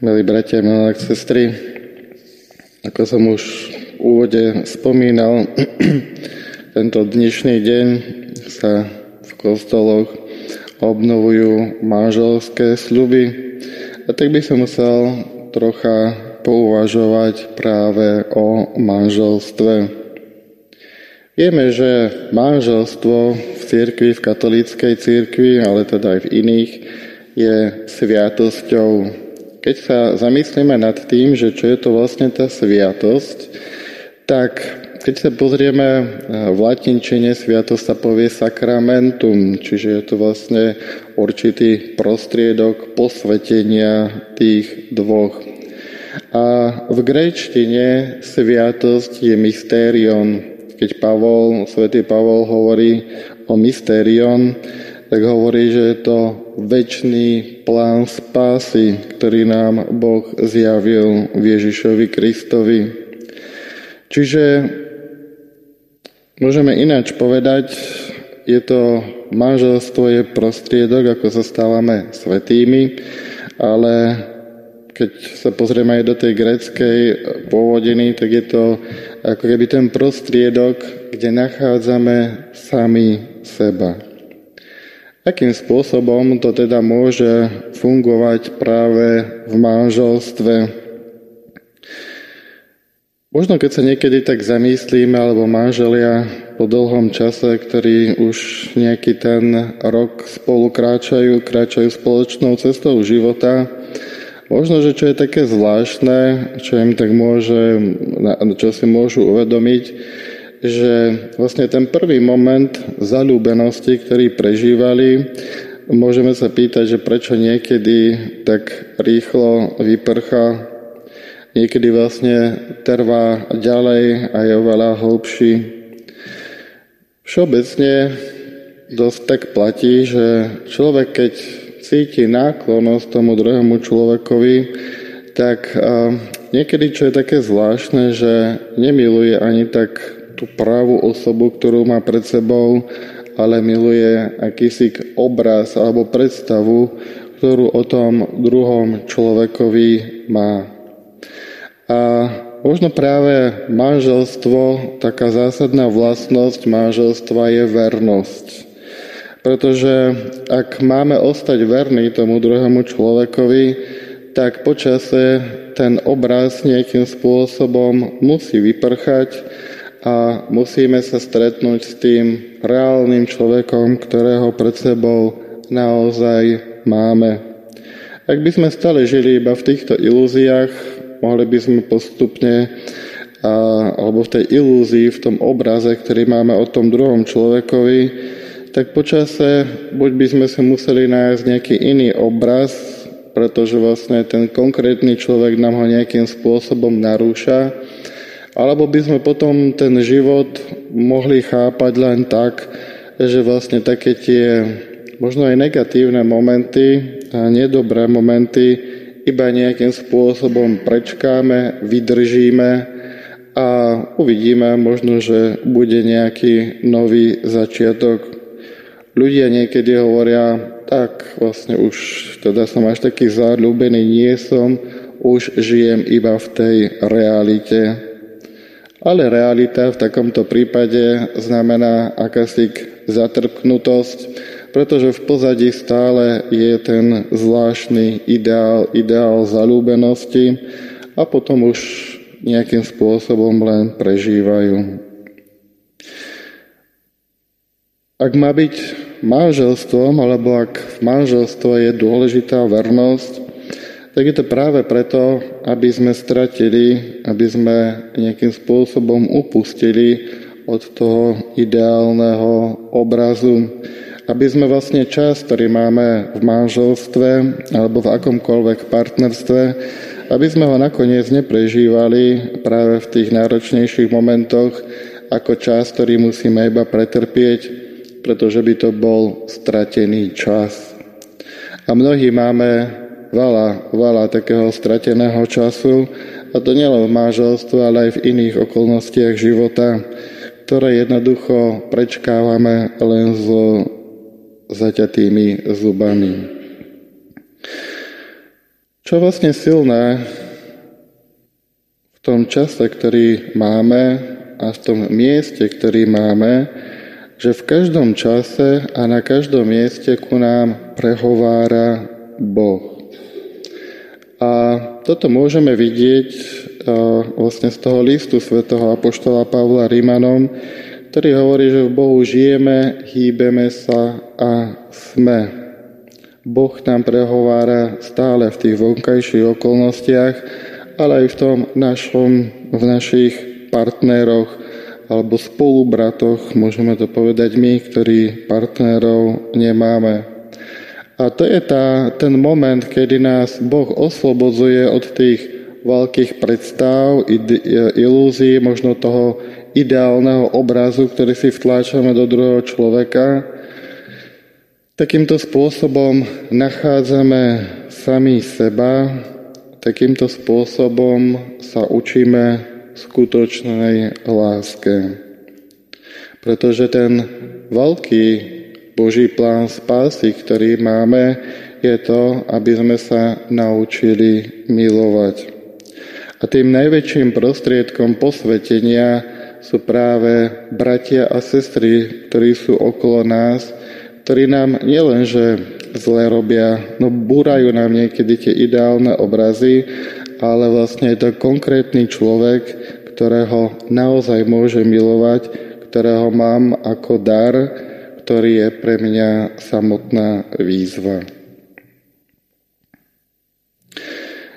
Milí bratia, milé sestry, ako som už v úvode spomínal, tento dnešný deň sa v kostoloch obnovujú manželské sľuby a tak by som musel trocha pouvažovať práve o manželstve. Vieme, že manželstvo v cirkvi, v katolíckej cirkvi, ale teda aj v iných, je sviatosťou keď sa zamyslíme nad tým, že čo je to vlastne tá sviatosť, tak keď sa pozrieme eh, v latinčine, sviatosť sa povie sakramentum, čiže je to vlastne určitý prostriedok posvetenia tých dvoch. A v grečtine sviatosť je mystérion. Keď Pavol, svätý Pavol hovorí o mystérion, tak hovorí, že je to väčší plán spásy, ktorý nám Boh zjavil v Ježišovi Kristovi. Čiže môžeme ináč povedať, je to manželstvo je prostriedok, ako sa stávame svetými, ale keď sa pozrieme aj do tej greckej pôvodiny, tak je to ako keby ten prostriedok, kde nachádzame sami seba. Akým spôsobom to teda môže fungovať práve v manželstve? Možno keď sa niekedy tak zamyslíme, alebo manželia po dlhom čase, ktorí už nejaký ten rok spolu kráčajú, kráčajú spoločnou cestou života, možno, že čo je také zvláštne, čo im tak môže, čo si môžu uvedomiť, že vlastne ten prvý moment zalúbenosti, ktorý prežívali, môžeme sa pýtať, že prečo niekedy tak rýchlo vyprcha, niekedy vlastne trvá ďalej a je oveľa hlbší. Všeobecne dosť tak platí, že človek, keď cíti náklonosť tomu druhému človekovi, tak niekedy, čo je také zvláštne, že nemiluje ani tak tú pravú osobu, ktorú má pred sebou, ale miluje akýsi obraz alebo predstavu, ktorú o tom druhom človekovi má. A možno práve manželstvo, taká zásadná vlastnosť manželstva je vernosť. Pretože ak máme ostať verní tomu druhému človekovi, tak počase ten obraz nejakým spôsobom musí vyprchať a musíme sa stretnúť s tým reálnym človekom, ktorého pred sebou naozaj máme. Ak by sme stále žili iba v týchto ilúziách, mohli by sme postupne a, alebo v tej ilúzii, v tom obraze, ktorý máme o tom druhom človekovi, tak počase buď by sme si museli nájsť nejaký iný obraz, pretože vlastne ten konkrétny človek nám ho nejakým spôsobom narúša, alebo by sme potom ten život mohli chápať len tak, že vlastne také tie možno aj negatívne momenty a nedobré momenty iba nejakým spôsobom prečkáme, vydržíme a uvidíme možno, že bude nejaký nový začiatok. Ľudia niekedy hovoria, tak vlastne už teda som až taký zarľúbený nie som, už žijem iba v tej realite. Ale realita v takomto prípade znamená akási zatrpknutosť, pretože v pozadí stále je ten zvláštny ideál, ideál zalúbenosti a potom už nejakým spôsobom len prežívajú. Ak má byť manželstvom, alebo ak v manželstve je dôležitá vernosť, tak je to práve preto, aby sme stratili, aby sme nejakým spôsobom upustili od toho ideálneho obrazu, aby sme vlastne čas, ktorý máme v manželstve alebo v akomkoľvek partnerstve, aby sme ho nakoniec neprežívali práve v tých náročnejších momentoch ako čas, ktorý musíme iba pretrpieť, pretože by to bol stratený čas. A mnohí máme veľa, veľa takého strateného času, a to nielen v manželstve, ale aj v iných okolnostiach života, ktoré jednoducho prečkávame len so zaťatými zubami. Čo vlastne silné v tom čase, ktorý máme a v tom mieste, ktorý máme, že v každom čase a na každom mieste ku nám prehovára Boh. A toto môžeme vidieť vlastne z toho listu svätého Apoštola Pavla Rímanom, ktorý hovorí, že v Bohu žijeme, hýbeme sa a sme. Boh nám prehovára stále v tých vonkajších okolnostiach, ale aj v tom našom, v našich partneroch, alebo spolubratoch, môžeme to povedať my, ktorí partnerov nemáme. A to je tá, ten moment, kedy nás Boh oslobodzuje od tých veľkých predstav, ilúzií, možno toho ideálneho obrazu, ktorý si vtláčame do druhého človeka. Takýmto spôsobom nachádzame sami seba, takýmto spôsobom sa učíme skutočnej láske. Pretože ten veľký Boží plán spásy, ktorý máme, je to, aby sme sa naučili milovať. A tým najväčším prostriedkom posvetenia sú práve bratia a sestry, ktorí sú okolo nás, ktorí nám nielenže zle robia, no búrajú nám niekedy tie ideálne obrazy, ale vlastne je to konkrétny človek, ktorého naozaj môže milovať, ktorého mám ako dar, ktorý je pre mňa samotná výzva.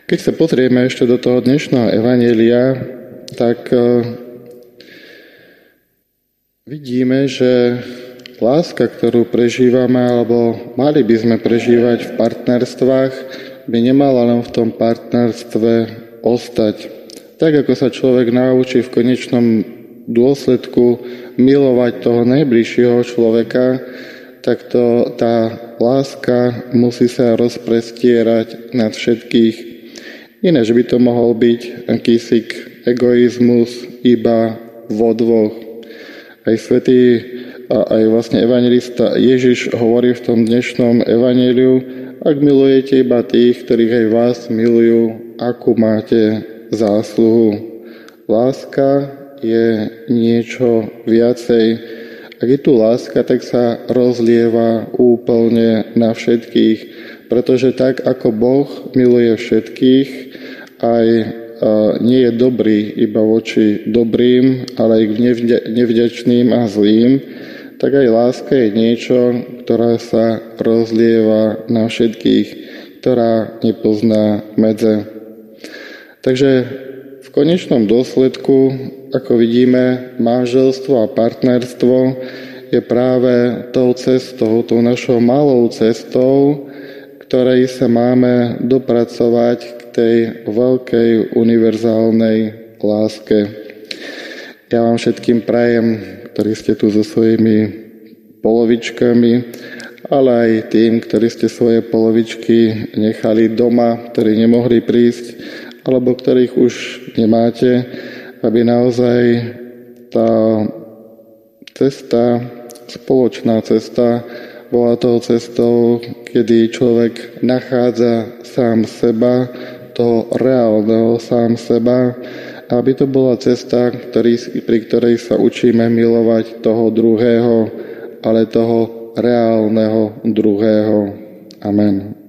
Keď sa pozrieme ešte do toho dnešného evanelia, tak e, vidíme, že láska, ktorú prežívame, alebo mali by sme prežívať v partnerstvách, by nemala len v tom partnerstve ostať. Tak ako sa človek naučí v konečnom dôsledku milovať toho najbližšieho človeka, tak to, tá láska musí sa rozprestierať nad všetkých. Ináč by to mohol byť akýsi egoizmus iba vo dvoch. Aj svetý a aj vlastne evangelista Ježiš hovorí v tom dnešnom evaneliu, ak milujete iba tých, ktorých aj vás milujú, akú máte zásluhu. Láska je niečo viacej. Ak je tu láska, tak sa rozlieva úplne na všetkých, pretože tak ako Boh miluje všetkých, aj nie je dobrý iba voči dobrým, ale aj k nevďačným a zlým, tak aj láska je niečo, ktorá sa rozlieva na všetkých, ktorá nepozná medze. Takže v konečnom dôsledku, ako vidíme, manželstvo a partnerstvo je práve tou cestou, tou našou malou cestou, ktorej sa máme dopracovať k tej veľkej univerzálnej láske. Ja vám všetkým prajem ktorí ste tu so svojimi polovičkami, ale aj tým, ktorí ste svoje polovičky nechali doma, ktorí nemohli prísť, alebo ktorých už nemáte, aby naozaj tá cesta, spoločná cesta, bola tou cestou, kedy človek nachádza sám seba, toho reálneho sám seba, aby to bola cesta, ktorý, pri ktorej sa učíme milovať toho druhého, ale toho reálneho druhého. Amen.